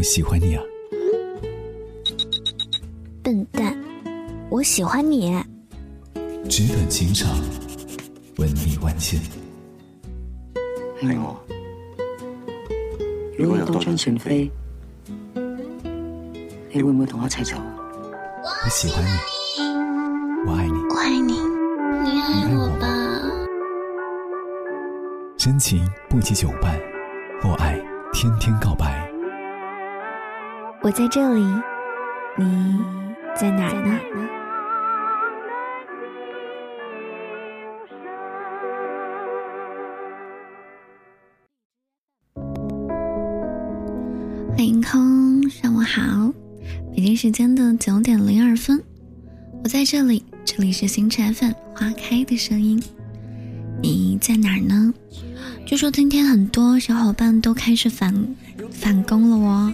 我喜欢你啊。笨蛋，我喜欢你。纸短情长，吻你万千。爱我。如果有刀枪前飞，你会唔会同我一齊走？我喜欢你，我爱你，我爱你，你爱我吧？真情不及久伴，我爱天天告白。我在这里，你在哪呢？歡迎空，上午好，北京时间的九点零二分，我在这里，这里是新茶飯花开的声音，你在哪儿呢？据说今天很多小伙伴都开始返返工了哦，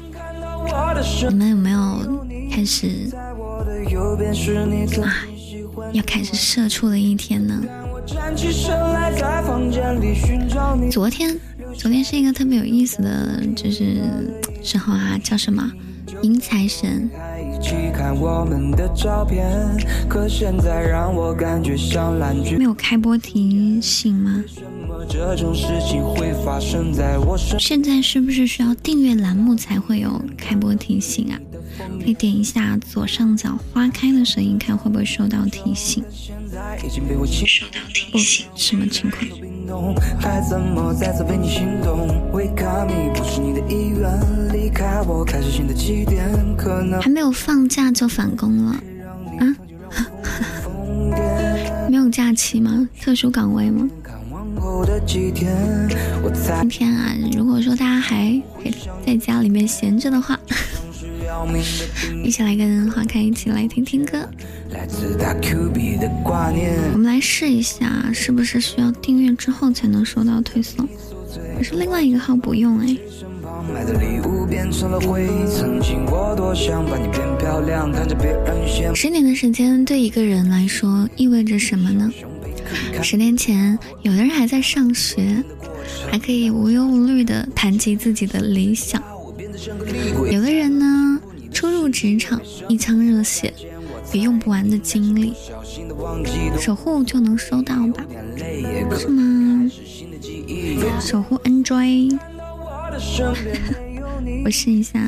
你们有没有开始啊？要开始社畜的一天呢？昨天。昨天是一个特别有意思的，就是时候啊，叫什么迎财神。没有开播提醒嗎？現在是不是需要订阅栏目才会有开播提醒啊？可以点一下左上角花开的声音，看会不会收到提醒。收到提醒，什么情况？还没有放假就返工了啊？没有假期吗？特殊岗位嗎？今天啊，如果说大家还在家里面闲着的话，一起来跟花开一起来听听歌。我们来试一下，是不是需要订阅之后才能收到推送？可是另外一个号不用哎。十年的时间对一个人来说意味着什么呢？十年前，有的人还在上学，还可以无忧无虑地谈及自己的理想；有的人呢，初入职场，一腔热血。有用不完的精力，守护就能收到吧？是吗？守护 Android，我试一下。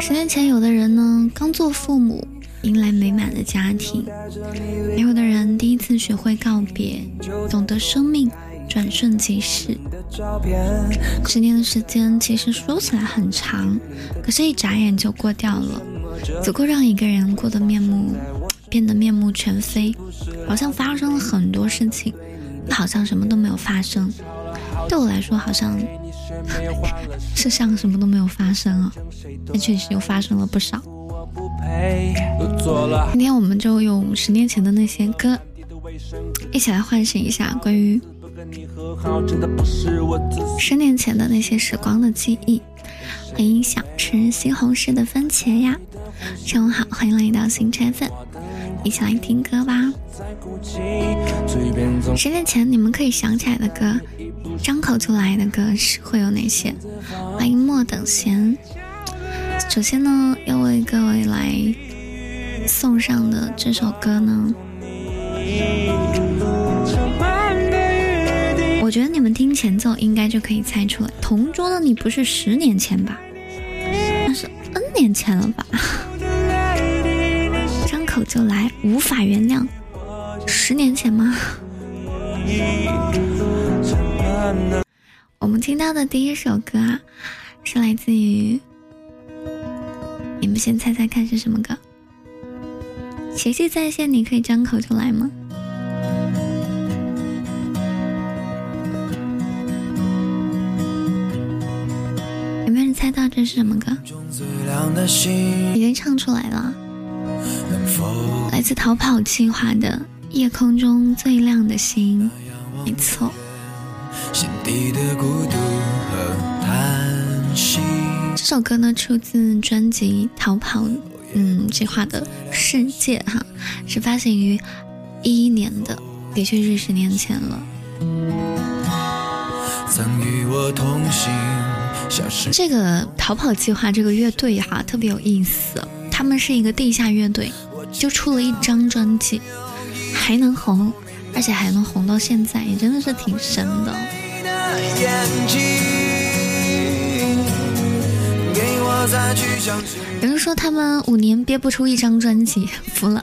十年前，有的人呢，刚做父母，迎来美满的家庭；也有的人第一次学会告别，懂得生命转瞬即逝。十年的时间其实说起来很长，可是，一眨眼就过掉了，足够让一个人过得面目变得面目全非，好像发生了很多事情，好像什么都没有发生。对我来说，好像是像什么都没有发生啊，但确实又发生了不少。今天我们就用十年前的那些歌，一起来唤醒一下关于。十年前的那些时光的记忆。欢迎想吃西红柿的番茄呀！上午好，欢迎来到新拆粉，一起来听歌吧。十年前你们可以想起来的歌，张口就来的歌是会有哪些？欢迎莫等闲。首先呢，要为各位来送上的这首歌呢。我觉得你们听前奏应该就可以猜出来，同桌的你不是十年前吧？那是 N 年前了吧？就来，无法原谅，十年前吗？我们听到的第一首歌啊，是来自于，你们先猜猜看是什么歌？奇迹在线，你可以张口就来吗？有没有人？猜到这是什么歌？已经唱出来了，來自逃跑计划的《夜空中最亮的星》，没错。这首歌呢出自专辑《逃跑》嗯计划的世界哈，是发行于一一年的，的确是十年前了。曾与我同行这个逃跑计划这个乐队哈特别有意思，他们是一个地下乐队，就出了一张专辑，还能红，而且还能红到现在，也真的是挺神的。有人说他们五年憋不出一张专辑，服了。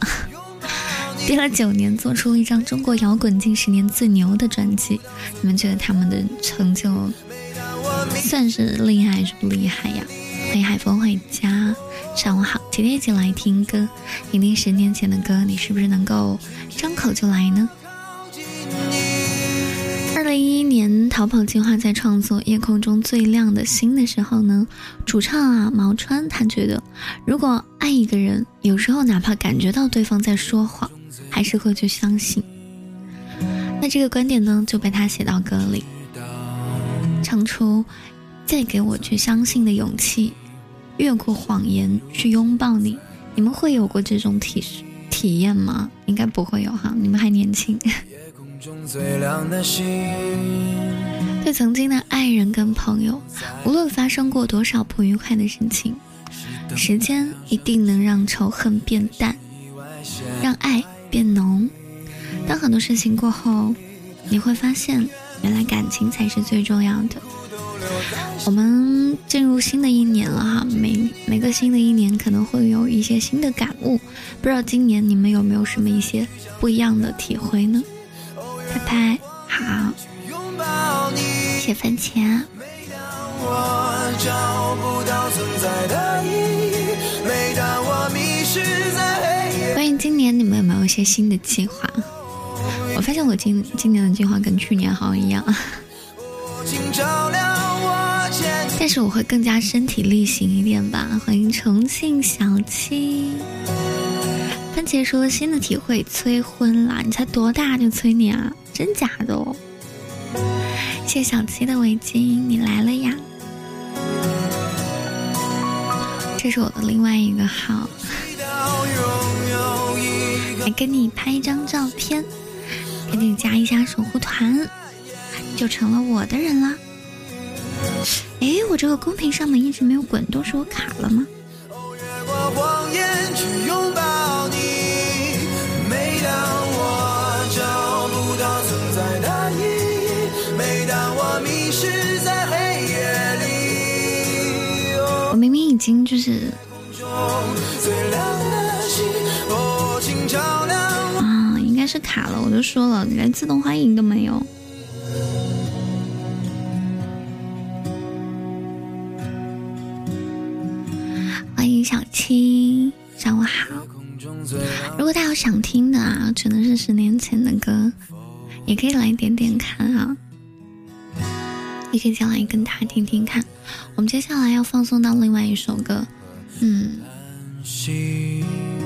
憋了九年，做出一张中国摇滚近十年最牛的专辑。你们觉得他们的成就算是厉害还是不厉害呀？欢迎海风回家，上午好，今天一起来听歌，听听十年前的歌，你是不是能够张口就来呢？二零一一年，逃跑计划在创作《夜空中最亮的星》的时候呢，主唱啊毛川他觉得，如果爱一个人，有时候哪怕感觉到对方在说谎。还是会去相信，那这个观点呢就被他写到歌里，唱出再给我去相信的勇气，越过谎言去拥抱你。你们会有过这种体体验吗？应该不会有哈，你们还年轻。对曾经的爱人跟朋友，无论发生过多少不愉快的事情，时间一定能让仇恨变淡，让爱。变浓。当很多事情过后，你会发现，原来感情才是最重要的。我们进入新的一年了哈，每每个新的一年可能会有一些新的感悟。不知道今年你们有没有什么一些不一样的体会呢？拍拍好，谢番茄。关于今年你们有没有一些新的计划？我发现我今今年的计划跟去年好像一样，但是我会更加身体力行一点吧。欢迎重庆小七，番茄说新的体会催婚啦！你才多大就催你啊？真假的哦？谢小七的围巾，你来了呀？这是我的另外一个号。来跟你拍一张照片，赶紧加一下守护团，就成了我的人了。哎，我这个公屏上面一直没有滚动，是我卡了吗？我明明已经就是。啊，应该是卡了，我就说了，连自动欢迎都没有。想听的啊，可能是十年前的歌，也可以来点点看啊。也可以先来跟他听听看。我们接下来要放送到另外一首歌，嗯。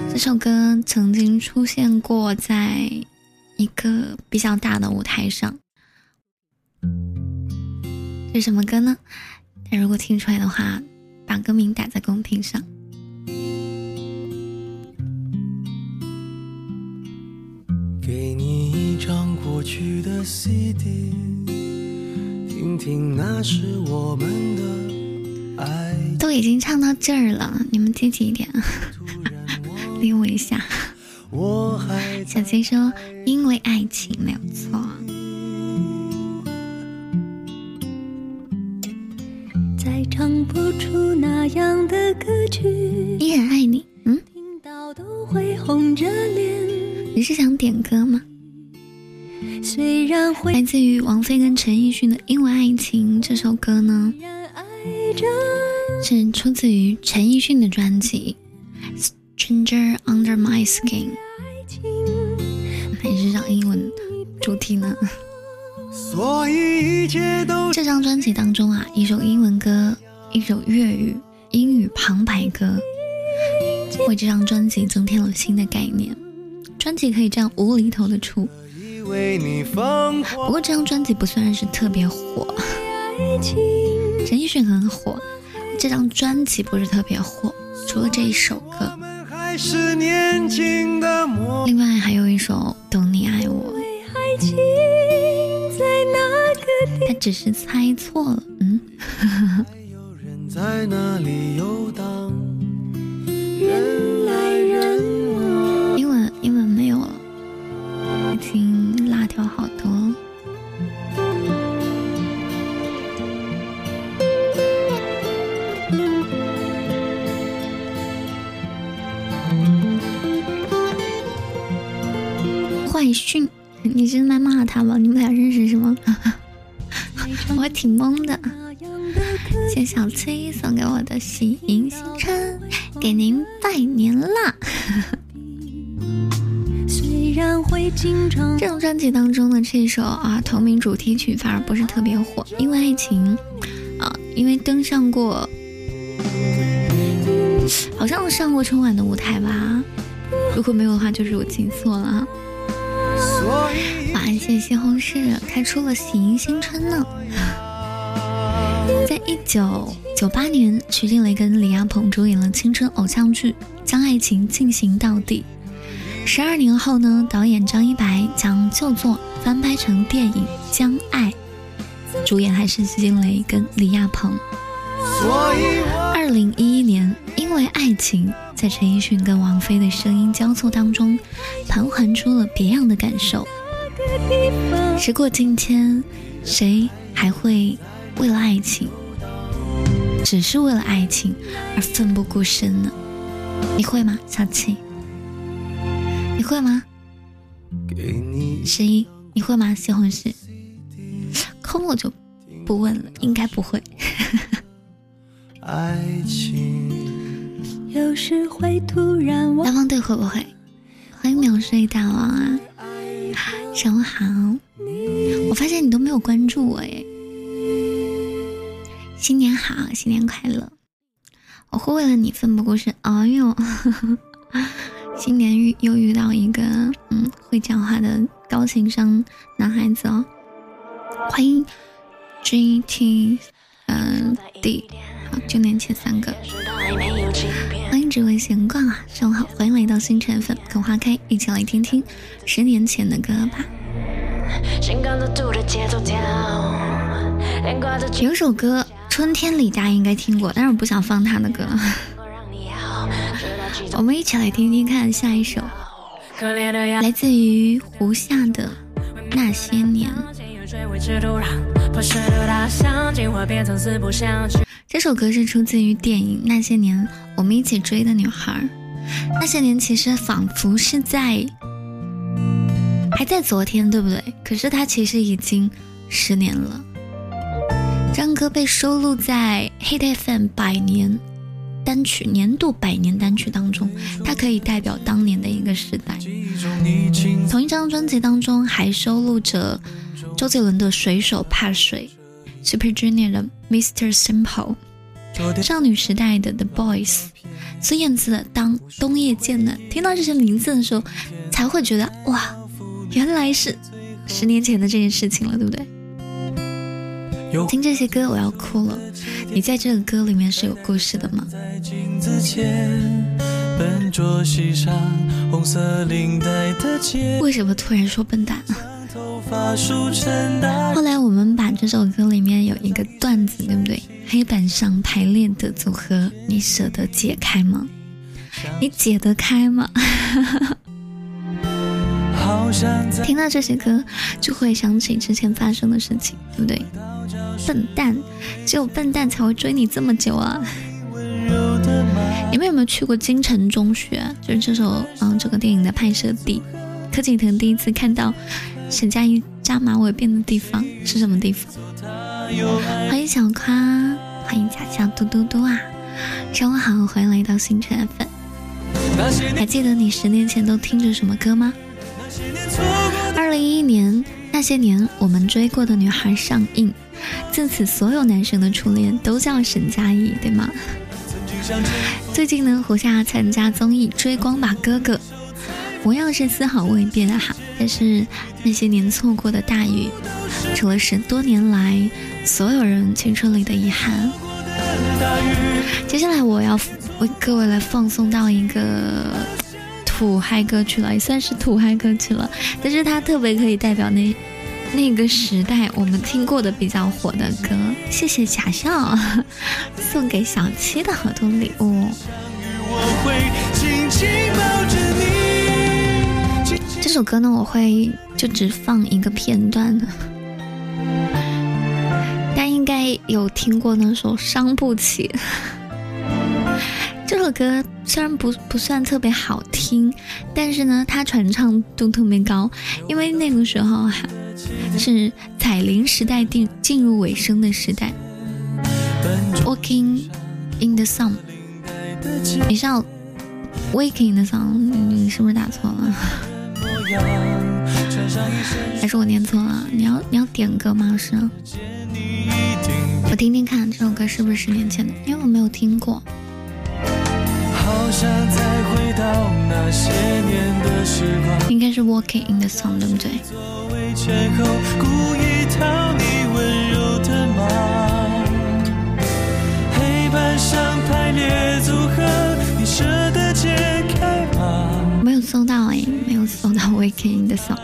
这首歌曾经出现过在一个比较大的舞台上，是什么歌呢？如果听出来的话，把歌名打在公屏上。过去的 CD，听听那是我们的爱。都已经唱到这儿了，你们积极一点，理我一下。小七说：“因为爱情没有错。”再唱不出那样的歌曲，依然爱你。嗯，你是想点歌吗？来自于王菲跟陈奕迅的《因为爱情》这首歌呢？是出自于陈奕迅的专辑《Stranger Under My Skin》，还是让英文主题呢？所以一切都这张专辑当中啊，一首英文歌，一首粤语英语旁白歌，为这张专辑增添了新的概念。专辑可以这样无厘头的出，不过这张专辑不算是特别火。陈奕迅很火，这张专辑不是特别火，除了这一首歌，另外还有一首《等你爱我》。他只是猜错了。嗯。英 训，你是在骂他吧？你们俩认识是吗？我挺懵的。谢小崔送给我的喜迎新春，给您拜年啦！这种专辑当中的这首啊同名主题曲反而不是特别火，因为爱情啊，因为登上过，好像上过春晚的舞台吧？如果没有的话，就是我记错了。哇，谢西红柿开出了喜迎新春呢！在一九九八年，徐静蕾跟李亚鹏主演了青春偶像剧《将爱情进行到底》。十二年后呢，导演张一白将旧作翻拍成电影《将爱》，主演还是徐静蕾跟李亚鹏。二零一一年，因为爱情，在陈奕迅跟王菲的声音交错当中，盘桓出了别样的感受。时过境迁，谁还会？为了爱情，只是为了爱情而奋不顾身呢？你会吗，小七？你会吗？十一，你会吗？西红柿，空我就不问了，应该不会。爱情大方队会不会？欢迎秒睡大王啊！上午好，我发现你都没有关注我哎。新年好，新年快乐！我会为了你奋不顾身。哎呦，新年遇又遇到一个嗯会讲话的高情商男孩子哦！欢迎 G T 嗯 D，好，就年前三个。欢迎只为闲逛啊，上午好，欢迎来到星辰粉跟花开，一起来听听十年前的歌吧。有首歌。春天，里大家应该听过，但是我不想放他的歌。我们一起来听听看下一首，来自于胡夏的《那些年》。这首歌是出自于电影《那些年，我们一起追的女孩》。那些年其实仿佛是在，还在昨天，对不对？可是它其实已经十年了。张哥被收录在 Hit FM 百年单曲年度百年单曲当中，它可以代表当年的一个时代。同一张专辑当中还收录着周杰伦的《水手怕水》，Super Junior 的《Mr. Simple》，少女时代的 The Boys，孙燕姿的《当冬夜渐暖》。听到这些名字的时候，才会觉得哇，原来是十年前的这件事情了，对不对？听这些歌我要哭了，你在这个歌里面是有故事的吗？为什么突然说笨蛋了？后来我们把这首歌里面有一个段子，对不对？黑板上排列的组合，你舍得解开吗？你解得开吗？听到这些歌，就会想起之前发生的事情，对不对？笨蛋，只有笨蛋才会追你这么久啊！你们有没有去过京城中学？就是这首嗯，这个电影的拍摄地。柯景腾第一次看到沈佳宜扎马尾辫的地方是什么地方？欢迎小夸，欢迎假笑嘟嘟嘟啊！上午好，欢迎来到星辰粉。还记得你十年前都听着什么歌吗？二零一一年，那些年我们追过的女孩上映。自此，所有男生的初恋都叫沈佳宜，对吗？最近呢，胡夏参加综艺《追光吧哥哥》，模样是丝毫未变哈，但是那些年错过的大雨，成了十多年来所有人青春里的遗憾。接下来我要为各位来放送到一个土嗨歌曲了，也算是土嗨歌曲了，但是它特别可以代表那。那个时代我们听过的比较火的歌。谢谢假笑 送给小七的好多礼物。这首歌呢，我会就只放一个片段的。大家应该有听过那首《伤不起》。这首歌虽然不不算特别好听，但是呢，它传唱度特别高，因为那个时候哈是彩铃时代进进入尾声的时代。Walking in the sun，你是要 Waking in the sun，你是不是打错了？还是我念错了？你要你要点歌吗？是？我听听看，这首歌是不是十年前的？因为我没有听过。应该是 Walking in the Sun，对不对？没有搜到哎，没有搜到 Walking in the Sun。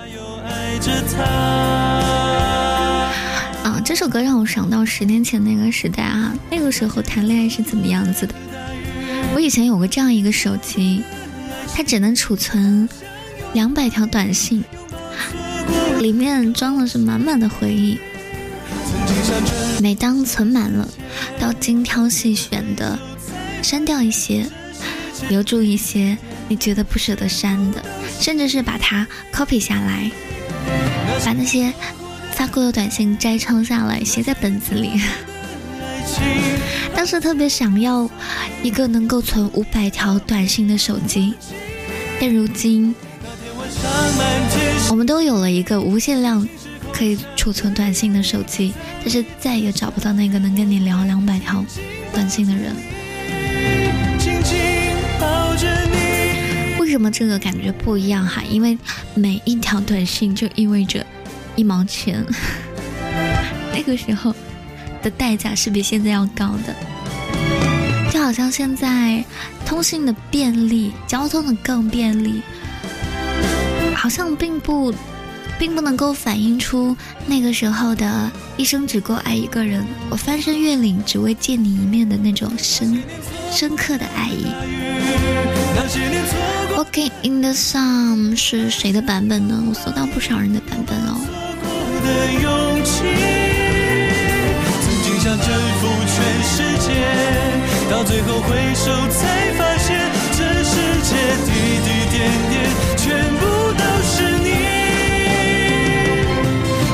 啊，这首歌让我想到十年前那个时代啊，那个时候谈恋爱是怎么样子的？我以前有个这样一个手机，它只能储存两百条短信，里面装的是满满的回忆。每当存满了，都要精挑细选的删掉一些，留住一些你觉得不舍得删的，甚至是把它 copy 下来，把那些发过的短信摘抄下来，写在本子里。当时特别想要一个能够存五百条短信的手机，但如今我们都有了一个无限量可以储存短信的手机，但是再也找不到那个能跟你聊两百条短信的人。为什么这个感觉不一样哈？因为每一条短信就意味着一毛钱，那个时候。的代价是比现在要高的，就好像现在通信的便利，交通的更便利，好像并不，并不能够反映出那个时候的一生只够爱一个人，我翻山越岭只为见你一面的那种深深刻的爱意。Walking in the sun 是谁的版本呢？我搜到不少人的版本哦。想征服全世界，到最后回首才发现，这世界滴滴点点，全部都是你。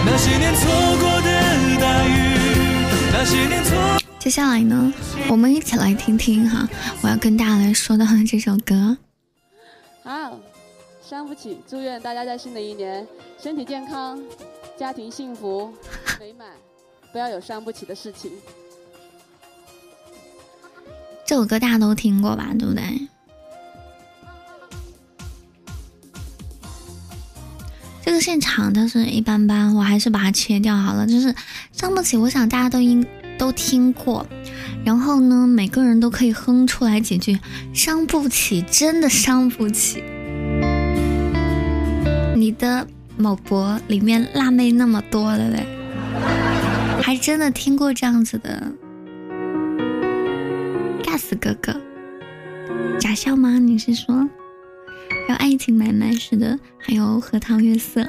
那些年错过的大雨，那些年错。接下来呢，我们一起来听听哈，我要跟大家来说的这首歌。好，伤不起，祝愿大家在新的一年身体健康，家庭幸福美满。不要有伤不起的事情。这首歌大家都听过吧？对不对？这个现场倒是一般般，我还是把它切掉好了。就是伤不起，我想大家都应都听过。然后呢，每个人都可以哼出来几句：“伤不起，真的伤不起。”你的某博里面辣妹那么多了嘞。还真的听过这样子的，gas 哥哥，假笑吗？你是说？还有爱情买卖似的，还有荷塘月色。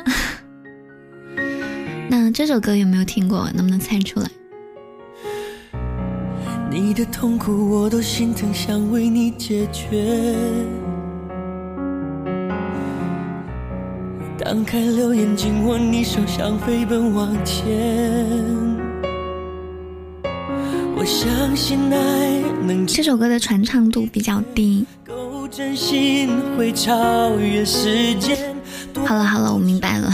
那这首歌有没有听过？能不能猜出来？你的痛苦我都心疼，想为你解决。当开了眼，紧握你手，想飞奔往前。这首歌的传唱度比较低。好了好了，我明白了。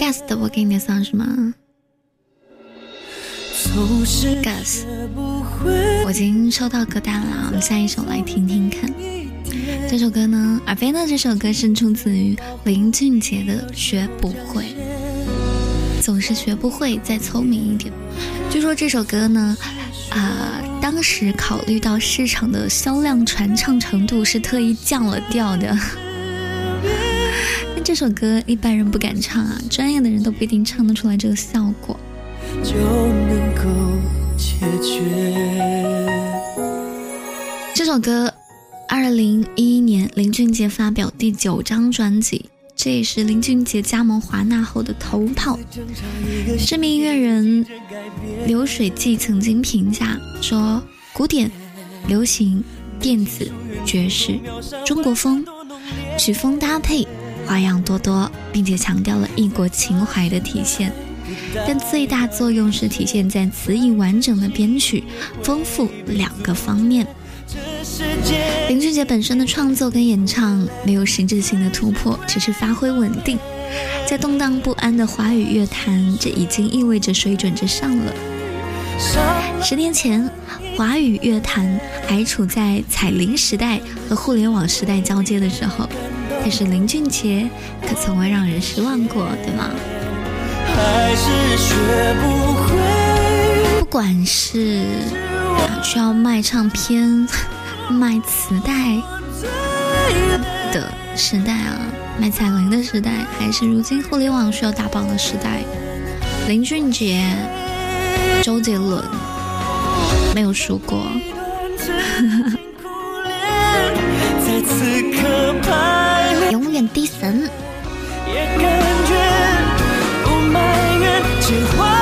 Gas 的我给你的桑是吗？Gas，我已经收到歌单了，我们下一首来听听看。这首歌呢，尔菲呢？这首歌是出自于林俊杰的《学不会》。总是学不会，再聪明一点。据说这首歌呢，啊，当时考虑到市场的销量传唱程度，是特意降了调的。这首歌一般人不敢唱啊，专业的人都不一定唱得出来这个效果。就能够解决。这首歌，二零一一年林俊杰发表第九张专辑，这也是林俊杰加盟华纳后的头炮。知名音乐人流水记曾经评价说：“古典、流行、电子、爵士、中国风，曲风搭配花样多多，并且强调了异国情怀的体现。”但最大作用是体现在词意完整的编曲、丰富两个方面。林俊杰本身的创作跟演唱没有实质性的突破，只是发挥稳定。在动荡不安的华语乐坛，这已经意味着水准之上了。十年前，华语乐坛还处在彩铃时代和互联网时代交接的时候，但是林俊杰可从未让人失望过，对吗？还是学不会。不管是需要卖唱片、卖磁带的时代啊，卖彩铃的时代，还是如今互联网需要打榜的时代，林俊杰、周杰伦没有输过。永远的神。好，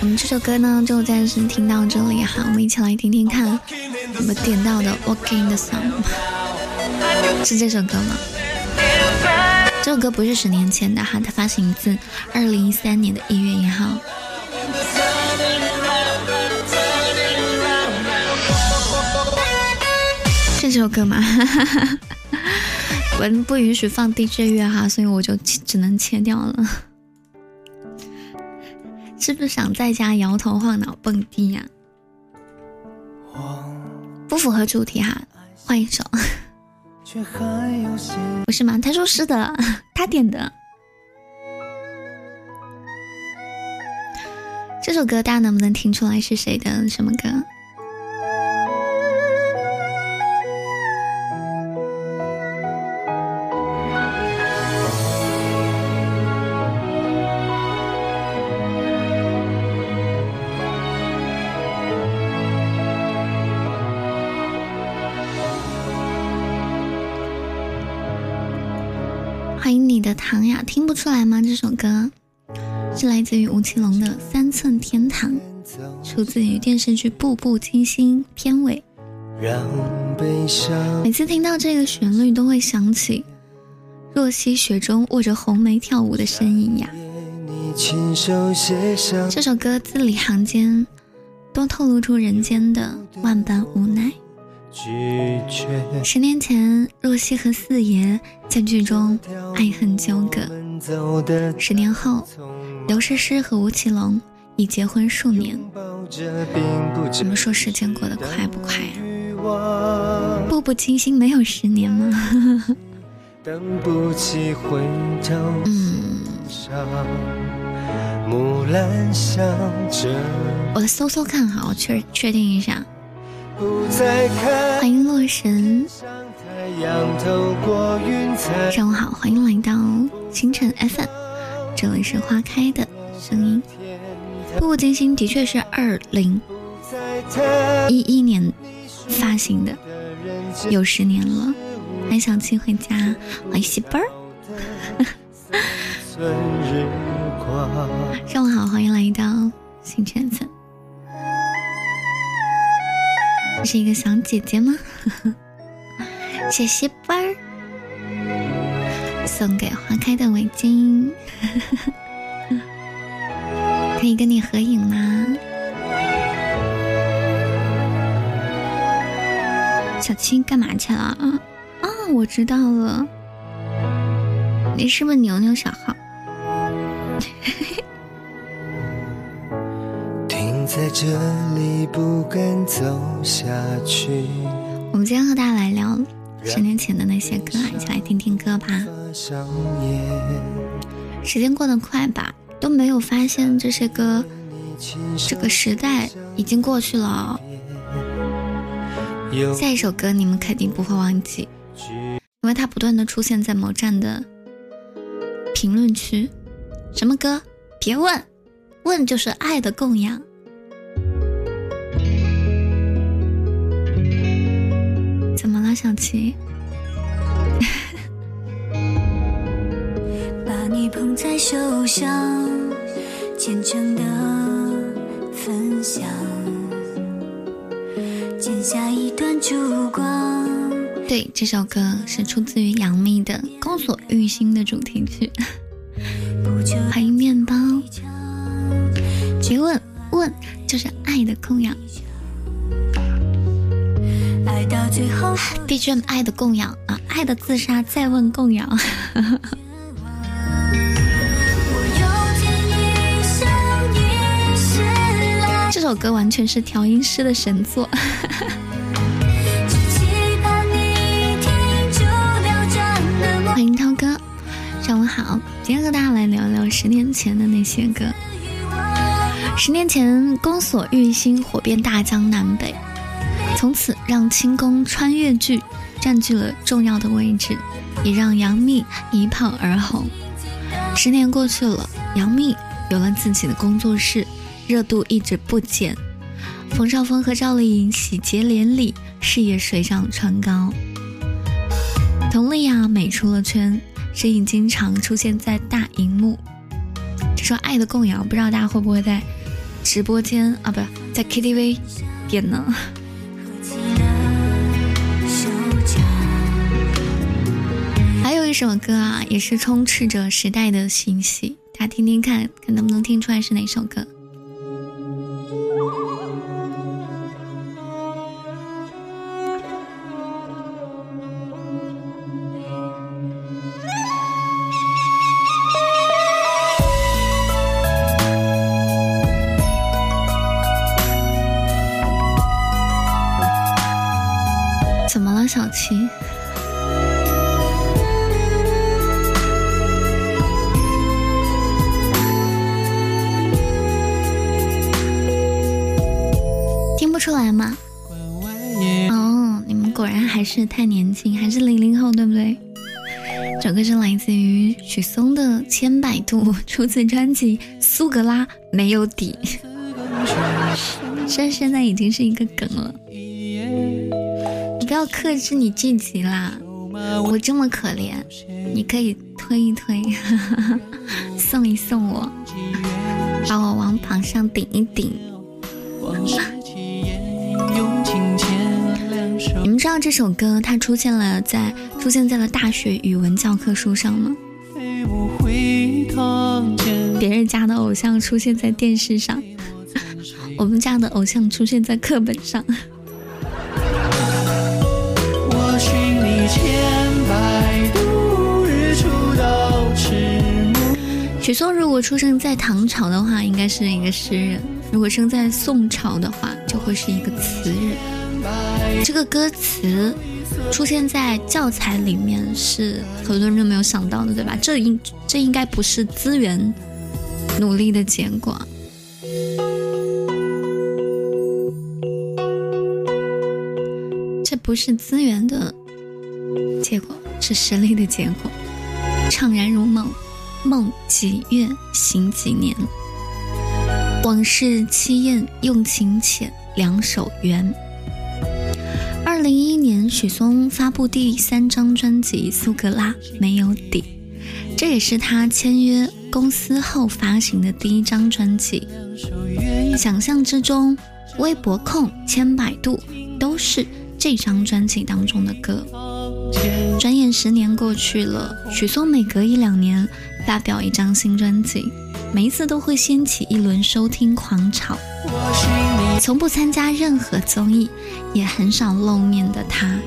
我们这首歌呢就暂时听到这里哈，我们一起来听听看我们点到的《Walking the Sun》，是这首歌吗？这首歌不是十年前的哈，它发行自二零一三年的一月一号。是这首歌吗？我们不允许放 DJ 乐哈，所以我就只能切掉了。是不是想在家摇头晃脑蹦迪呀？不符合主题哈，换一首。不是吗？他说是的，他点的。这首歌大家能不能听出来是谁的什么歌？出来吗？这首歌是来自于吴奇隆的《三寸天堂》，出自于电视剧《步步惊心》片尾。每次听到这个旋律，都会想起若曦雪中握着红梅跳舞的身影呀。这首歌字里行间都透露出人间的万般无奈。十年前，若曦和四爷在剧中爱恨纠葛；十年后，刘诗诗和吴奇隆已结婚数年。怎么说时间过得快不快啊？步步惊心没有十年吗？嗯。我搜搜看哈，我确确定一下。欢迎洛神，上午好，欢迎来到清晨 FM，这里是花开的声音。步步惊心的确是二零一一年发行的，有十年了。欢迎小七回家，欢迎喜奔儿。上午好，欢迎来到清晨 FM。是一个小姐姐吗？谢谢班儿，送给花开的围巾，可以跟你合影吗？小青干嘛去了啊？啊，我知道了，你是不是牛牛小号？在这里不敢走下去。我们今天和大家来聊十年前的那些歌，一起来听听歌吧。时间过得快吧，都没有发现这些歌，这个时代已经过去了。下一首歌你们肯定不会忘记，因为它不断的出现在某站的评论区。什么歌？别问，问就是爱的供养。小琪？把你捧在手上，虔诚的分享。剪下一段烛光。对，这首歌是出自于杨幂的《宫锁玉心》的主题曲。欢迎面包。别问问，就是爱的供养。爱到最后，BGM《爱的供养》啊，爱的自杀，再问供养。这首歌完全是调音师的神作。欢迎涛哥，上午好。今天和大家来聊聊十年前的那些歌。十年前，宫锁玉心火遍大江南北，从此让清宫穿越剧占据了重要的位置，也让杨幂一炮而红。十年过去了，杨幂有了自己的工作室。热度一直不减，冯绍峰和赵丽颖喜结连理，事业水涨船高。佟丽娅美出了圈，身影经常出现在大荧幕。这首《爱的供养》，不知道大家会不会在直播间啊，不在 KTV 点呢？这首歌啊，也是充斥着时代的信息，大家听听看看能不能听出来是哪首歌。太年轻，还是零零后，对不对？这歌是来自于许嵩的《千百度》，出自专辑《苏格拉没有底》，这现在已经是一个梗了。你不要克制你自己啦！我这么可怜，你可以推一推，送一送我，把我往榜上顶一顶。你们知道这首歌它出现了在出现在了大学语文教科书上吗？别人家的偶像出现在电视上，我们家的偶像出现在课本上。我寻你千百度，日出到迟暮许嵩如果出生在唐朝的话，应该是一个诗人；如果生在宋朝的话，就会是一个词人。这个歌词出现在教材里面，是很多人都没有想到的，对吧？这应这应该不是资源努力的结果。这不是资源的结果，是实力的结果。怅然如梦，梦几月醒几年。往事凄艳用情浅，两手圆。二零一一年，许嵩发布第三张专辑《苏格拉没有底》，这也是他签约公司后发行的第一张专辑。想象之中，微博控、千百度都是。这张专辑当中的歌，转眼十年过去了，许嵩每隔一两年发表一张新专辑，每一次都会掀起一轮收听狂潮。从不参加任何综艺，也很少露面的他，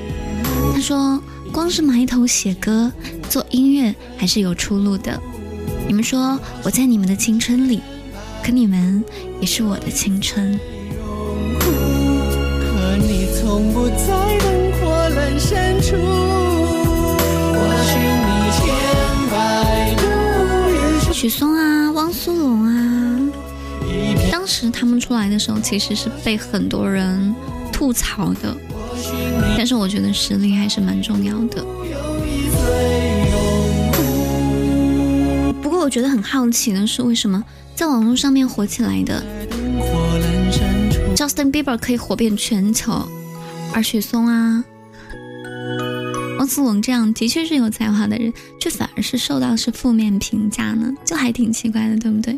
他说：“光是埋头写歌、做音乐还是有出路的。你们说我在你们的青春里，可你们也是我的青春。”可你从不在灯火阑珊处。许嵩啊，汪苏泷啊，当时他们出来的时候，其实是被很多人吐槽的。但是我觉得实力还是蛮重要的。不过我觉得很好奇的是，为什么在网络上面火起来的 Justin Bieber 可以火遍全球，而许嵩啊、王思龙这样的确是有才华的人，却反而是受到是负面评价呢？就还挺奇怪的，对不对？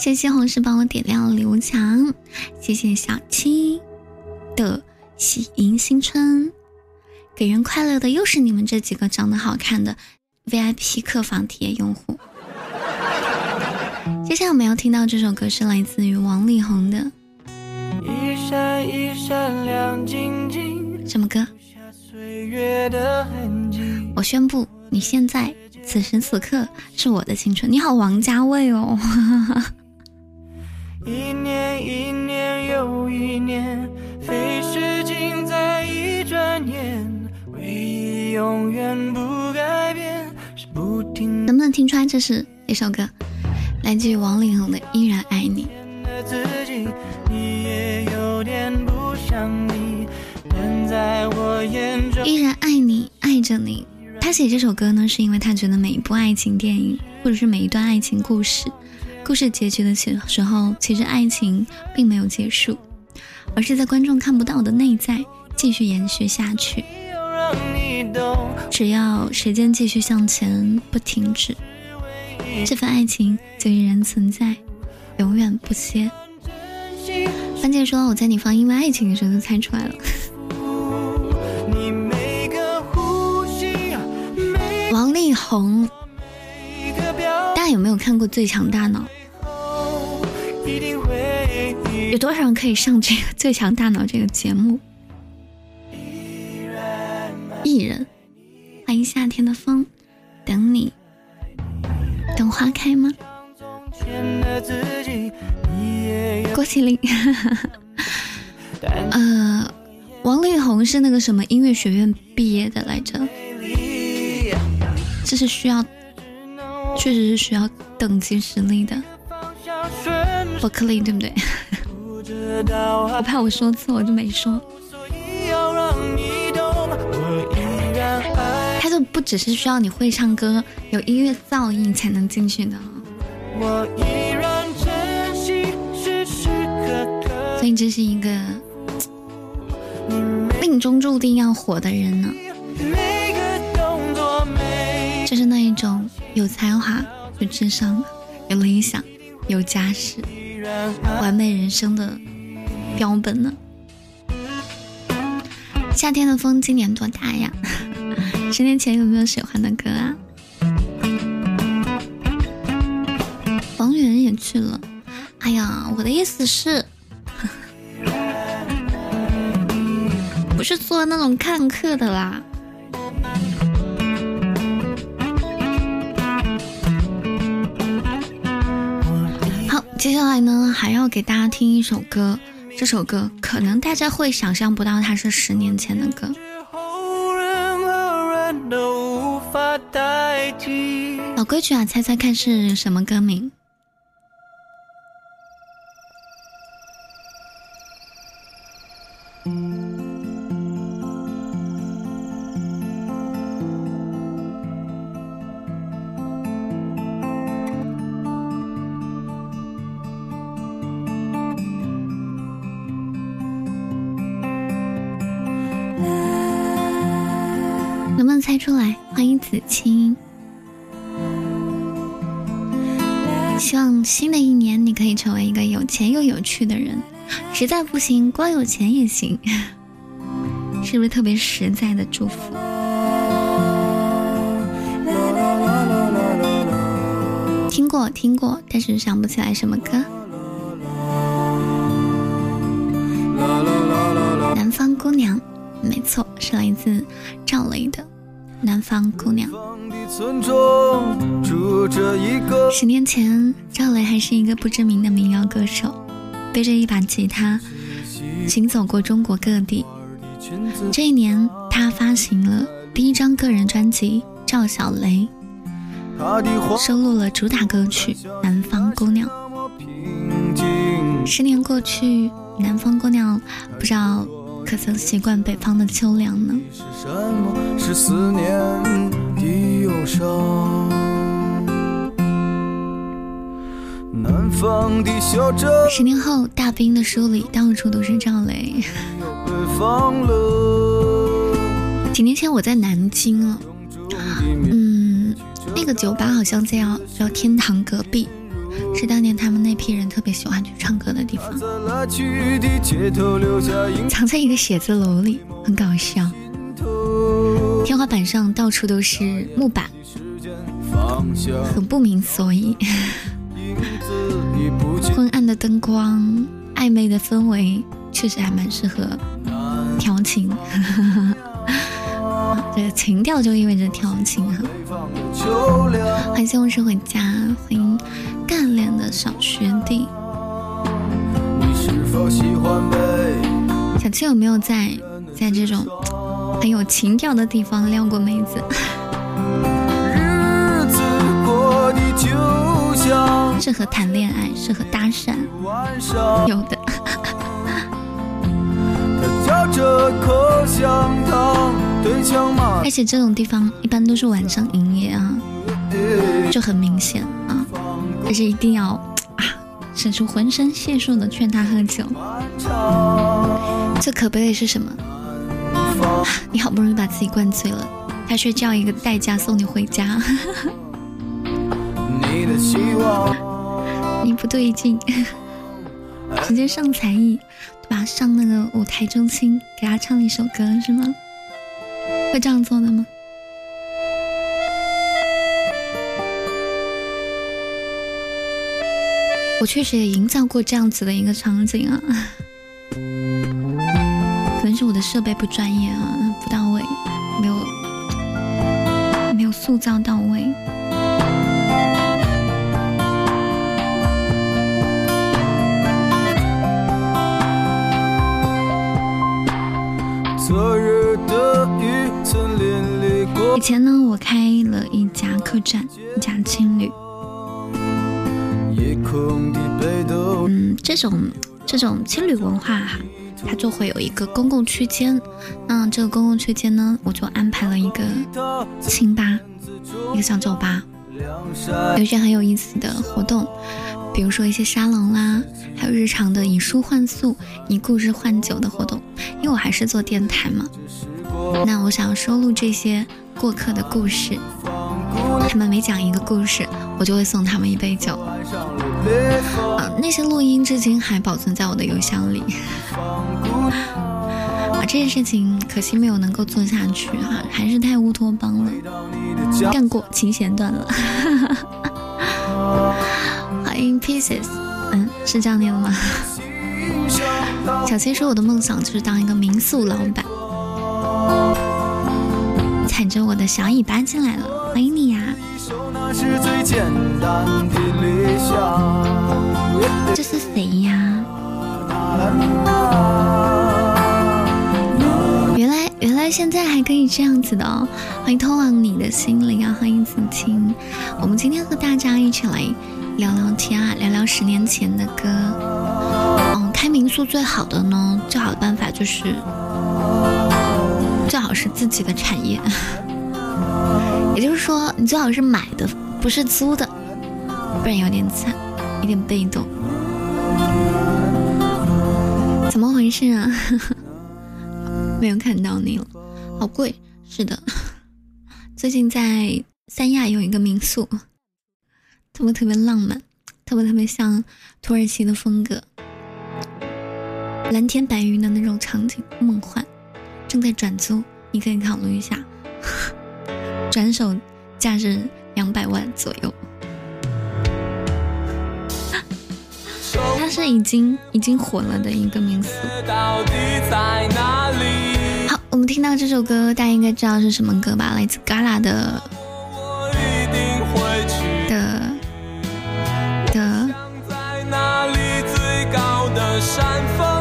谢谢红石帮我点亮了刘强，谢谢小七的喜迎新春，给人快乐的又是你们这几个长得好看的 VIP 客房体验用户。接下来我们要听到这首歌是来自于王力宏的，一闪一闪亮晶晶，什么歌？我宣布，你现在此时此刻是我的青春。你好，王家卫哦。一年一年又一年，飞逝尽在一转眼，回忆永远不改变。不停。能不能听出来这是一首歌？来自于王力宏的《依然爱你》。依然爱你，爱着你。他写这首歌呢，是因为他觉得每一部爱情电影，或者是每一段爱情故事。故事结局的时时候，其实爱情并没有结束，而是在观众看不到的内在继续延续下去。只要时间继续向前，不停止，这份爱情就依然存在，永远不歇。番姐说：“我在你放因为爱情的时候就猜出来了。”红，大家有没有看过《最强大脑》？有多少人可以上这个《最强大脑》这个节目？艺人，欢迎夏天的风，等你，等花开吗？郭麒麟，呃，王力宏是那个什么音乐学院毕业的来着？这是需要，确实是需要等级实力的。伯克利对不对？我怕我说错，我就没说。他就不只是需要你会唱歌，有音乐造诣才能进去的。所以这是一个命中注定要火的人呢。就是那一种有才华、有智商、有理想、有家世、完美人生的标本呢。夏天的风今年多大呀？十年前有没有喜欢的歌啊？王源也去了。哎呀，我的意思是，不是做那种看客的啦。接下来呢，还要给大家听一首歌。这首歌可能大家会想象不到，它是十年前的歌。老规矩啊，猜猜看是什么歌名？有趣的人。实在不行，光有钱也行，是不是特别实在的祝福？听过听过，但是想不起来什么歌。南方姑娘，没错，是来自赵雷的。南方姑娘。十年前，赵雷还是一个不知名的民谣歌手，背着一把吉他，行走过中国各地。这一年，他发行了第一张个人专辑《赵小雷》，收录了主打歌曲《南方姑娘》。十年过去，南方姑娘不知道可曾习惯北方的秋凉呢？十年后，大兵的书里到处都是赵雷。几年前我在南京啊，嗯，那个酒吧好像在叫叫天堂隔壁，是当年他们那批人特别喜欢去唱歌的地方。藏在一个写字楼里，很搞笑。天花板上到处都是木板，很不明所以。昏暗的灯光，暧昧的氛围，确实还蛮适合调情。这个情调就意味着调情哈。欢迎西红柿回家，欢迎干练的小学弟。小七有没有在在这种很有情调的地方撩过妹子？适合谈恋爱，适合搭讪，有的。而且这种地方一般都是晚上营业啊，就很明显啊，而且一定要啊，使出浑身解数的劝他喝酒。最可悲的是什么？你好不容易把自己灌醉了，他却叫一个代驾送你回家。你不对劲，直接上才艺，对吧？上那个舞台中心，给他唱一首歌是吗？会这样做的吗？我确实也营造过这样子的一个场景啊，可能是我的设备不专业啊，不到位，没有没有塑造到位。以前呢，我开了一家客栈，一家青旅。嗯，这种这种青旅文化哈，它就会有一个公共区间。那这个公共区间呢，我就安排了一个清吧，一个小酒吧，有一些很有意思的活动，比如说一些沙龙啦，还有日常的以书换宿、以故事换酒的活动。因为我还是做电台嘛，那我想要收录这些。过客的故事，他们每讲一个故事，我就会送他们一杯酒。啊，那些录音至今还保存在我的邮箱里。啊，这件事情可惜没有能够做下去哈，还是太乌托邦了。干过，琴弦断了。欢迎 Pieces，嗯，是这样念的吗？小七说我的梦想就是当一个民宿老板。踩着我的小尾巴进来了，欢迎你呀！这是谁呀？原来原来现在还可以这样子的哦！欢迎通往你的心灵啊！欢迎子清，我们今天和大家一起来聊聊天啊，聊聊十年前的歌。嗯，开民宿最好的呢，最好的办法就是。最好是自己的产业，也就是说，你最好是买的，不是租的，不然有点惨，有点被动。怎么回事啊？没有看到你了，好贵。是的，最近在三亚有一个民宿，特别特别浪漫，特别特别像土耳其的风格，蓝天白云的那种场景，梦幻。正在转租，你可以考虑一下，转手价值两百万左右。它是已经已经火了的一个名宿。好，我们听到这首歌，大家应该知道是什么歌吧？来自 Gala 的的的。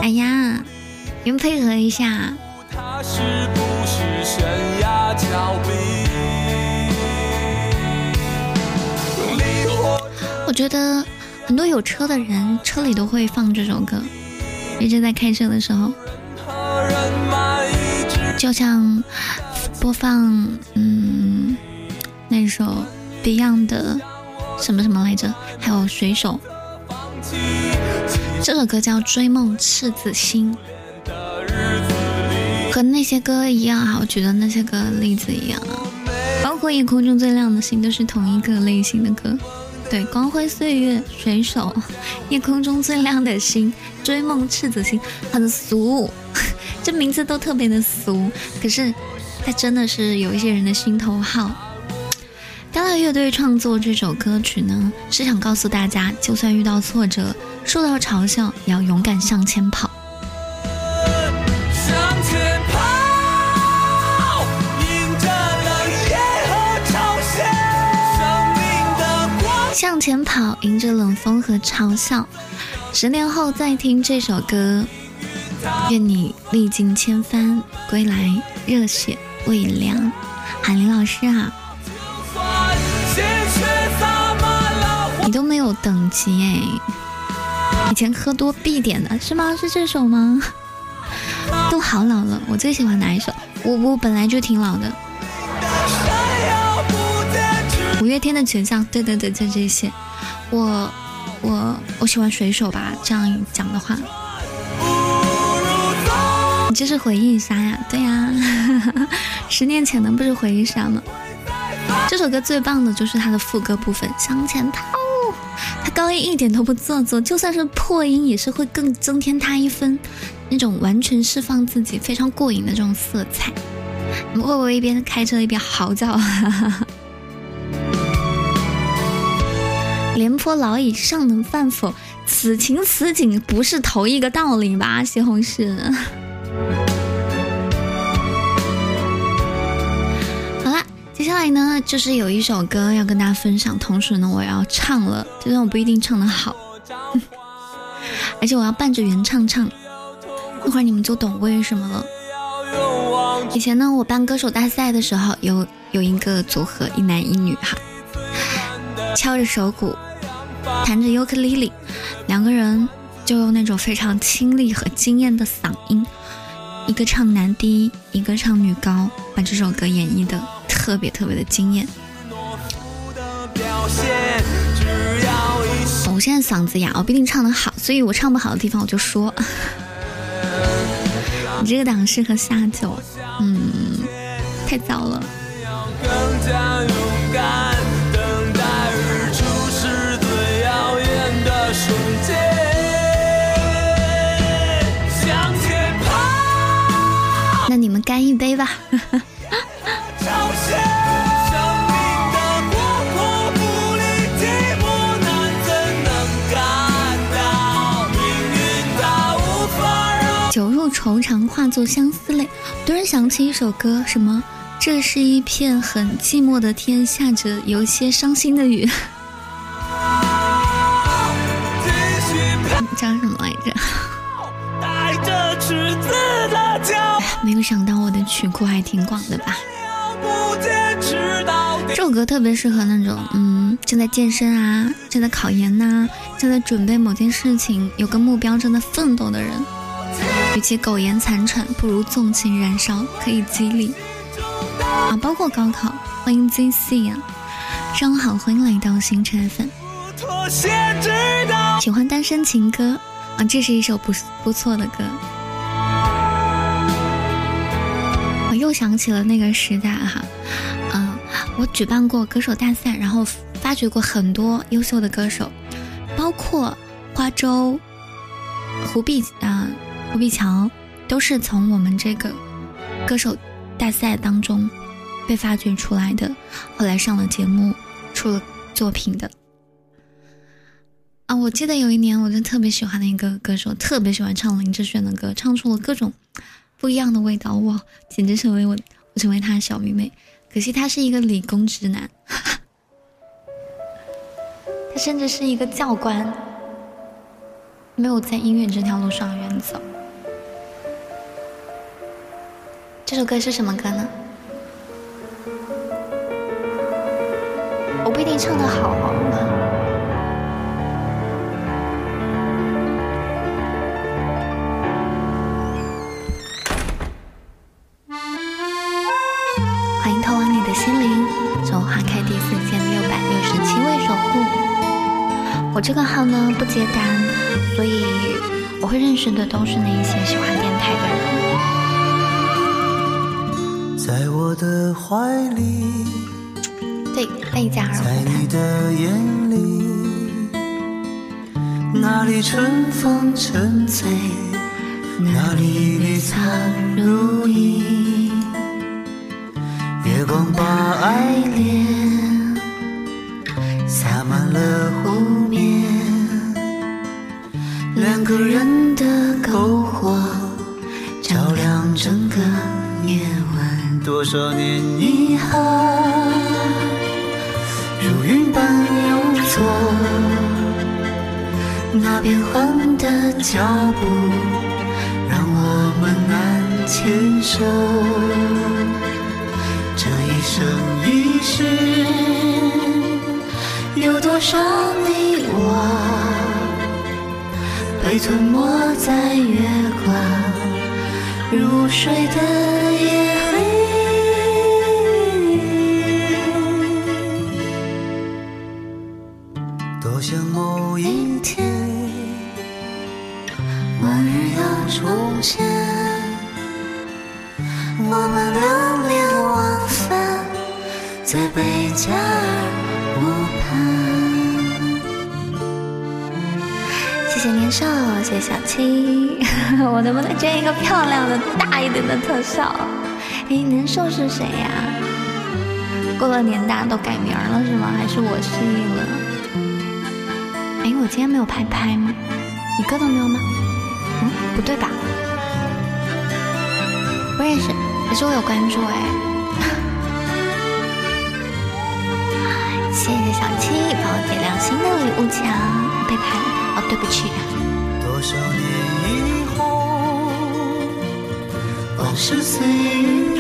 哎呀，你们配合一下。是不是悬崖峭壁？我觉得很多有车的人车里都会放这首歌，一直在开车的时候。就像播放嗯那首 Beyond 的什么什么来着，还有水手，这首歌叫《追梦赤子心》，和那些歌一样啊，我举的那些歌例子一样啊，包括夜空中最亮的星都是同一个类型的歌。对，光辉岁月、水手、夜空中最亮的星、追梦赤子心，很俗，这名字都特别的俗。可是，它真的是有一些人的心头好。当然，乐队创作这首歌曲呢，是想告诉大家，就算遇到挫折、受到嘲笑，也要勇敢向前跑。向前跑，迎着冷风和嘲笑。十年后再听这首歌，愿你历尽千帆归来，热血未凉。海林老师啊，你都没有等级哎！以前喝多必点的是吗？是这首吗？都好老了，我最喜欢哪一首？我我本来就挺老的。五月天的权杖，对对对，就这些。我我我喜欢水手吧，这样讲的话。你这是回忆杀呀？对呀，十年前的不是回忆杀吗？这首歌最棒的就是它的副歌部分，向前跑。它高音一点都不做作，就算是破音也是会更增添它一分那种完全释放自己非常过瘾的这种色彩。你们会不会一边开车一边嚎叫？哈哈哈廉颇老矣，尚能饭否？此情此景不是头一个道理吧？西红柿。好了，接下来呢，就是有一首歌要跟大家分享，同时呢，我要唱了，就算我不一定唱得好，而且我要伴着原唱唱，一会儿你们就懂为什么了。以前呢，我办歌手大赛的时候，有有一个组合，一男一女哈。敲着手鼓，弹着尤克里里，两个人就用那种非常清丽和惊艳的嗓音，一个唱男低，一个唱女高，把这首歌演绎的特别特别的惊艳。我现在嗓子哑，我不一定唱得好，所以我唱不好的地方我就说。你这个档适合下酒，嗯，太早了。作相思泪。突然想起一首歌，什么？这是一片很寂寞的天，下着有些伤心的雨。叫什么来着？没有想到我的曲库还挺广的吧？这首歌特别适合那种嗯正在健身啊，正在考研呐，正在准备某件事情，有个目标正在奋斗的人。与其苟延残喘，不如纵情燃烧，可以激励啊！包括高考，欢迎 ZC 啊！上午好，欢迎来到星辰粉。喜欢单身情歌啊，这是一首不不错的歌。我又想起了那个时代哈，嗯，我举办过歌手大赛，然后发掘过很多优秀的歌手，包括花粥、胡碧啊、胡碧桥，都是从我们这个歌手大赛当中被发掘出来的，后来上了节目，出了作品的。啊，我记得有一年，我就特别喜欢的一个歌手，特别喜欢唱林志炫的歌，唱出了各种不一样的味道，哇，简直成为我，我成为他的小迷妹。可惜他是一个理工直男，他甚至是一个教官，没有在音乐这条路上远走。这首歌是什么歌呢？我不一定唱的好，好吗？欢迎通往你的心灵，总花开第四千六百六十七位守护。我这个号呢，不接单。所以我会认识的都是那一些喜欢电台的人。在我的怀里，对，贝加尔湖在你的眼里，哪里春风沉醉，哪里绿草如茵。月光把爱恋个人的篝火照亮整个夜晚。多少年以后，如云般游走，那变幻的脚步让我们难牵手。这一生一世，有多少你我被吞没在月光如水的夜里？多想某一天，往日又重现，我们流连忘返在贝加尔湖畔。谢年少，谢谢小七，我能不能捐一个漂亮的大一点的特效？哎，年兽是谁呀？过了年大家都改名了是吗？还是我失忆了？哎，我今天没有拍拍吗？一个都没有吗？嗯，不对吧？不认识，可是我有关注哎。谢谢小七帮我点亮新的礼物墙，被拍啊，对不起。多少年以后，往事随云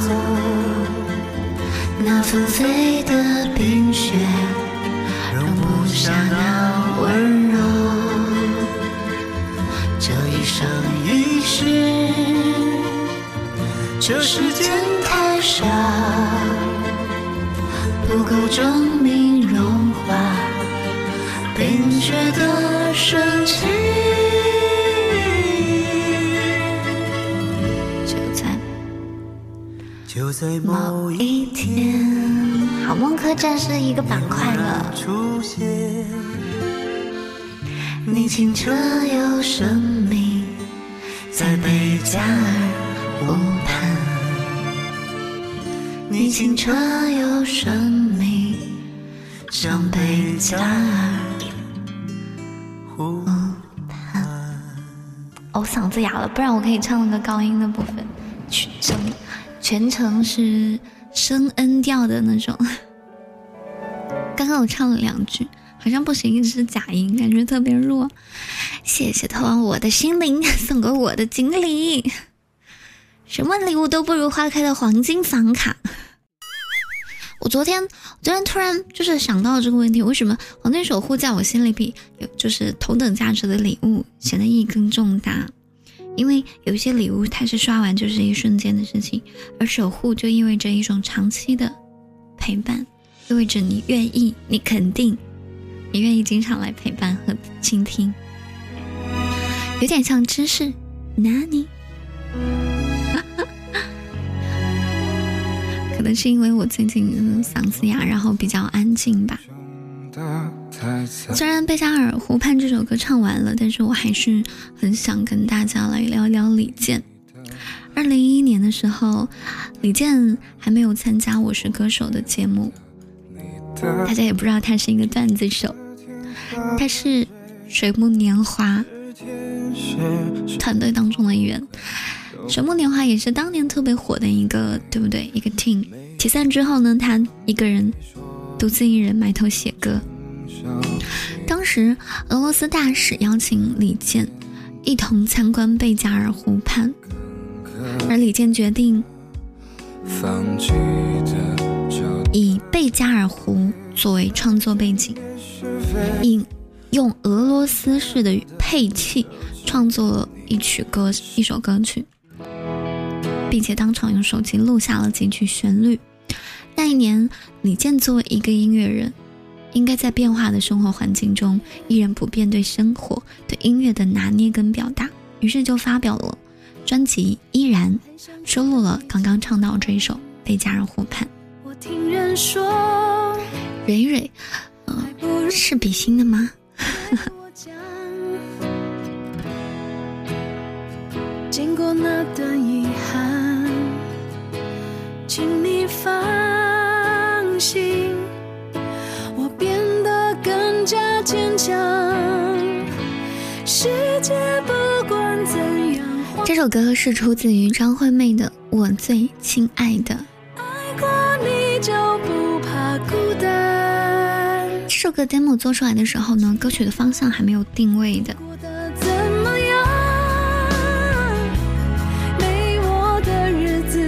走，那纷飞的冰雪容不下那温柔。这一生一世，这时间太少，不够证明冰雪的深情。就在就在某一天，好梦客栈是一个板块了。出现，你清澈有生命，在贝加尔湖畔。你清澈有生命，像贝加尔嗓子哑了，不然我可以唱那个高音的部分，全程全程是升 N 调的那种。刚刚我唱了两句，好像不行，一直是假音，感觉特别弱。谢谢偷完我的心灵送给我的锦鲤，什么礼物都不如花开的黄金房卡。我昨天，我昨天突然就是想到这个问题，为什么黄金守护在我心里比有就是同等价值的礼物显得意义更重大？因为有些礼物它是刷完就是一瞬间的事情，而守护就意味着一种长期的陪伴，意味着你愿意，你肯定，你愿意经常来陪伴和倾听，有点像知识，那你。可能是因为我最近嗓子哑，然后比较安静吧。虽然《贝加尔湖畔》这首歌唱完了，但是我还是很想跟大家来聊聊李健。二零一一年的时候，李健还没有参加《我是歌手》的节目，大家也不知道他是一个段子手，他是水木年华团队当中的一员。水木年华也是当年特别火的一个，对不对？一个 team 解散之后呢，他一个人独自一人埋头写歌。当时俄罗斯大使邀请李健一同参观贝加尔湖畔，而李健决定以贝加尔湖作为创作背景，引用俄罗斯式的配器创作了一曲歌，一首歌曲。并且当场用手机录下了几句旋律，那一年，李健作为一个音乐人，应该在变化的生活环境中，依然不变对生活、对音乐的拿捏跟表达，于是就发表了专辑《依然》，收录了刚刚唱到这一首《被家人湖畔》。我听人说，蕊蕊，嗯、是比心的吗？经过那段遗憾，请你放坚强。世界不管怎样，这首歌是出自于张惠妹的《我最亲爱的》。爱过你就不怕孤单。这首歌 demo 做出来的时候呢，歌曲的方向还没有定位的。过得怎么样？没我的日子，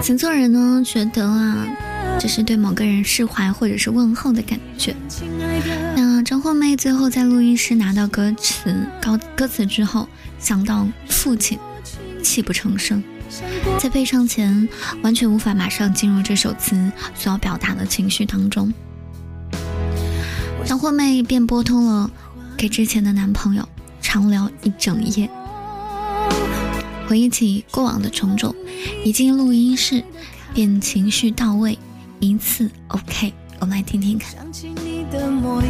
词作人呢觉得啊，这是对某个人释怀或者是问候的感觉。张惠妹最后在录音室拿到歌词高歌词之后，想到父亲，泣不成声，在配唱前完全无法马上进入这首词所要表达的情绪当中。张惠妹便拨通了给之前的男朋友，长聊一整夜，回忆起过往的种种。一进录音室，便情绪到位，一次 OK。我们来听听看。的模样，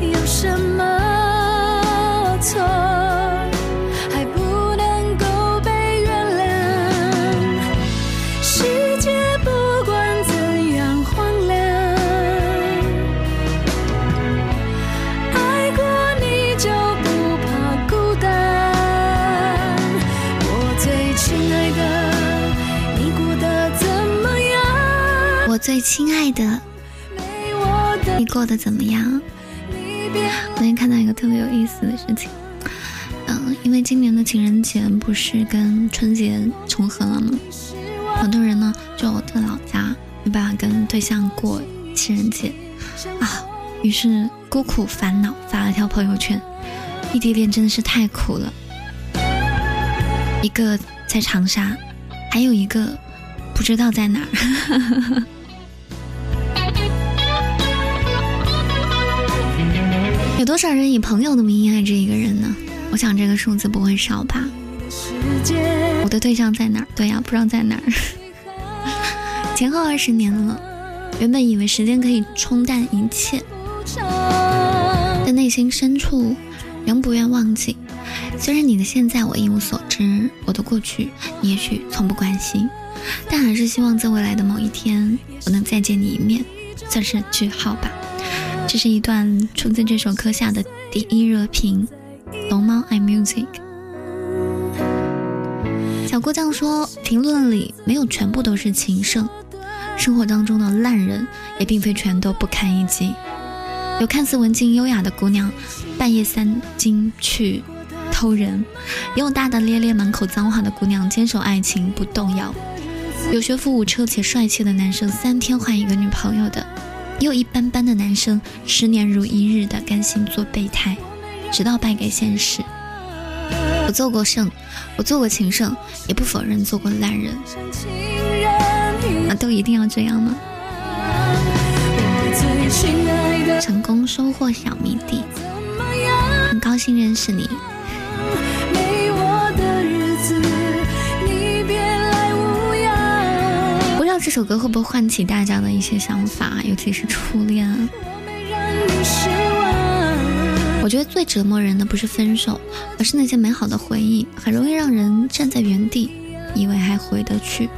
有什么错？还不能够被原谅。世界不管怎样荒凉，爱过你就不怕孤单。我最亲爱的，你过得怎么样？我最亲爱的，过得怎么样？昨天看到一个特别有意思的事情，嗯，因为今年的情人节不是跟春节重合了吗？很多人呢就在老家没办法跟对象过情人节啊，于是孤苦烦恼发了条朋友圈：异地恋真的是太苦了。一个在长沙，还有一个不知道在哪儿。有多少人以朋友的名义爱着一个人呢？我想这个数字不会少吧。我的对象在哪儿？对呀、不知道在哪儿。前后二十年了，原本以为时间可以冲淡一切，但内心深处仍不愿忘记。虽然你的现在我一无所知，我的过去你也许从不关心，但还是希望在未来的某一天，我能再见你一面，算是句号吧。这是一段出自这首歌下的第一热评，龙猫爱 music。小姑酱说，评论里没有全部都是情圣，生活当中的烂人也并非全都不堪一击。有看似文静优雅的姑娘，半夜三更去偷人；也有大大咧咧、满口脏话的姑娘，坚守爱情不动摇；有学富五车且帅气的男生，三天换一个女朋友的；又一般般的男生，十年如一日的甘心做备胎，直到败给现实。我做过圣，我做过情圣，也不否认做过烂人。像情人一啊，都一定要这样吗？成功收获小迷弟，很高兴认识你。首歌会不会唤起大家的一些想法，尤其是初恋。我没让你失望，我觉得最折磨人的不是分手，而是那些美好的回忆，很容易让人站在原地，以为还回得去。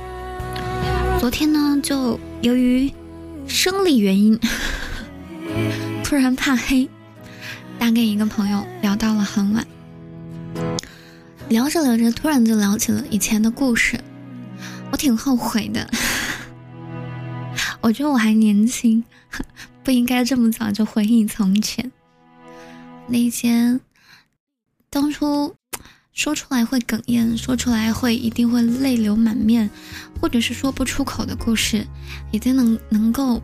昨天呢，就由于生理原因，突然怕黑，打给一个朋友聊到了很晚。聊着聊着，突然就聊起了以前的故事，我挺后悔的。我觉得我还年轻，不应该这么早就回忆从前。那些当初说出来会哽咽，说出来会一定会泪流满面，或者是说不出口的故事，已经能能够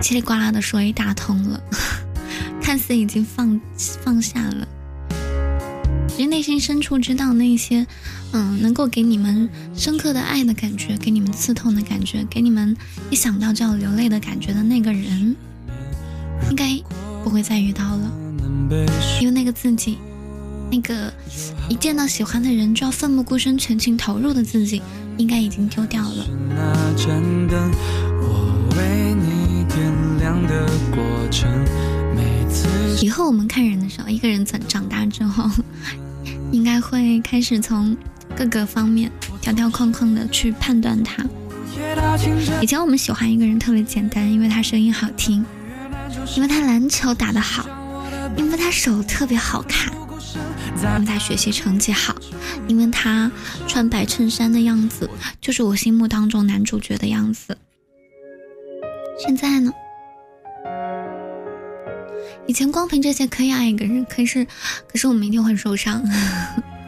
叽里呱啦的说一大通了，看似已经放放下了。其实内心深处知道那些，嗯，能够给你们深刻的爱的感觉，给你们刺痛的感觉，给你们一想到就要流泪的感觉的那个人，应该不会再遇到了，因为那个自己，那个一见到喜欢的人就要奋不顾身、全情投入的自己，应该已经丢掉了。以后我们看人的时候，一个人长长大之后，应该会开始从各个方面条条框框的去判断他。以前我们喜欢一个人特别简单，因为他声音好听，因为他篮球打得好，因为他手特别好看，因为他学习成绩好，因为他穿白衬衫的样子就是我心目当中男主角的样子。现在呢？以前光凭这些可以爱一个人，可是，可是我们一定会受伤，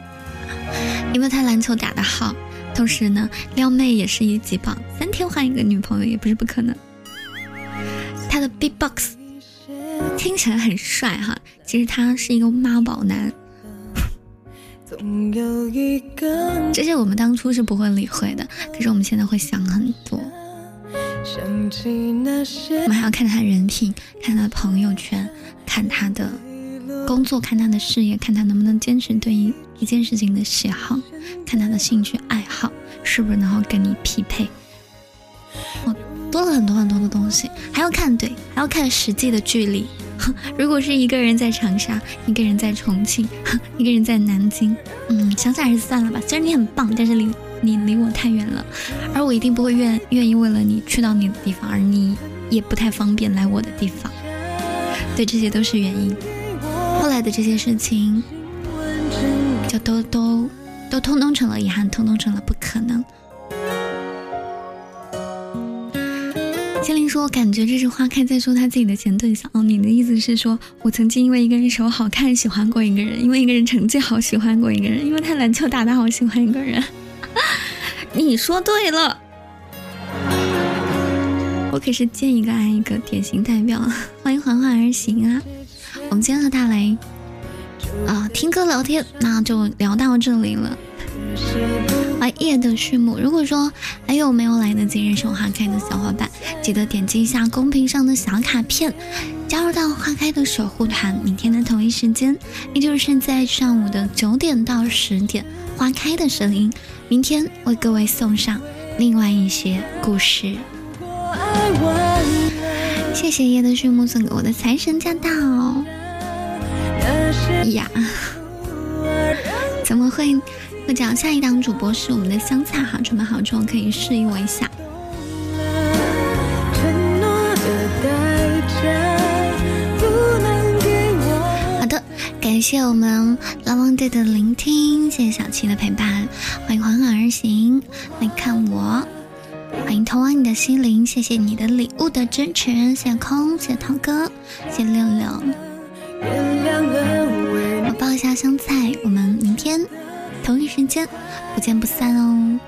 因为他篮球打得好，同时呢，撩妹也是一级棒，三天换一个女朋友也不是不可能。他的 B box 听起来很帅哈，其实他是一个妈宝男。这些我们当初是不会理会的，可是我们现在会想很多。我们还要看他人品，看他的朋友圈，看他的工作，看他的事业，看他能不能坚持对一一件事情的喜好，看他的兴趣爱好是不是能够跟你匹配。哦，多了很多很多的东西，还要看对，还要看实际的距离。如果是一个人在长沙，一个人在重庆，一个人在南京，嗯，想想还是算了吧。虽然你很棒，但是离你离我太远了，而我一定不会愿愿意为了你去到你的地方，而你也不太方便来我的地方。对，这些都是原因。后来的这些事情，就都都都通通成了遗憾，通通成了不可能。千灵说：“我感觉这是花开在说他自己的前对象哦。你的意思是说我曾经因为一个人手好看喜欢过一个人，因为一个人成绩好喜欢过一个人，因为他篮球打得好喜欢一个人。你说对了，我可是见一个爱一个典型代表。欢迎缓缓而行啊！我们今天和大雷啊听歌聊天，那就聊到这里了。”欢迎，夜的序幕。如果说还有没有来得及认识我花开的小伙伴，记得点击一下公屏上的小卡片，加入到花开的守护团。明天的同一时间，也就是在上午的九点到十点，花开的声音，明天为各位送上另外一些故事。谢谢夜的序幕送给我的财神驾到。呀，怎么会？我讲下一档主播是我们的香菜哈，准备好之后可以示意我一下。感谢我们老王队的聆听，谢谢小七的陪伴，欢迎缓缓而行来看我，欢迎通往你的心灵，谢谢你的礼物的支持，谢谢空，谢谢涛哥，谢谢六六。我抱一下香菜，我们明天。同一时间，不见不散哦。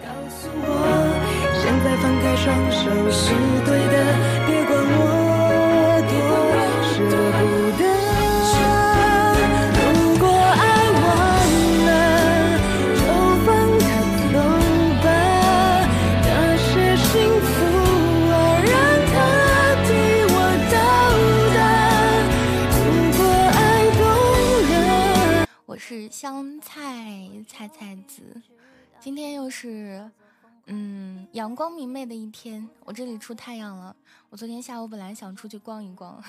双手是对的，别管我多失落是香菜菜菜子，今天又是嗯阳光明媚的一天，我这里出太阳了。我昨天下午本来想出去逛一逛，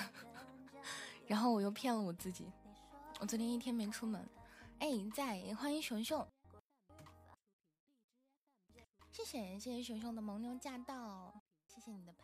然后我又骗了我自己，我昨天一天没出门。哎，在欢迎熊熊，谢谢谢谢熊熊的蒙牛驾到，谢谢你的。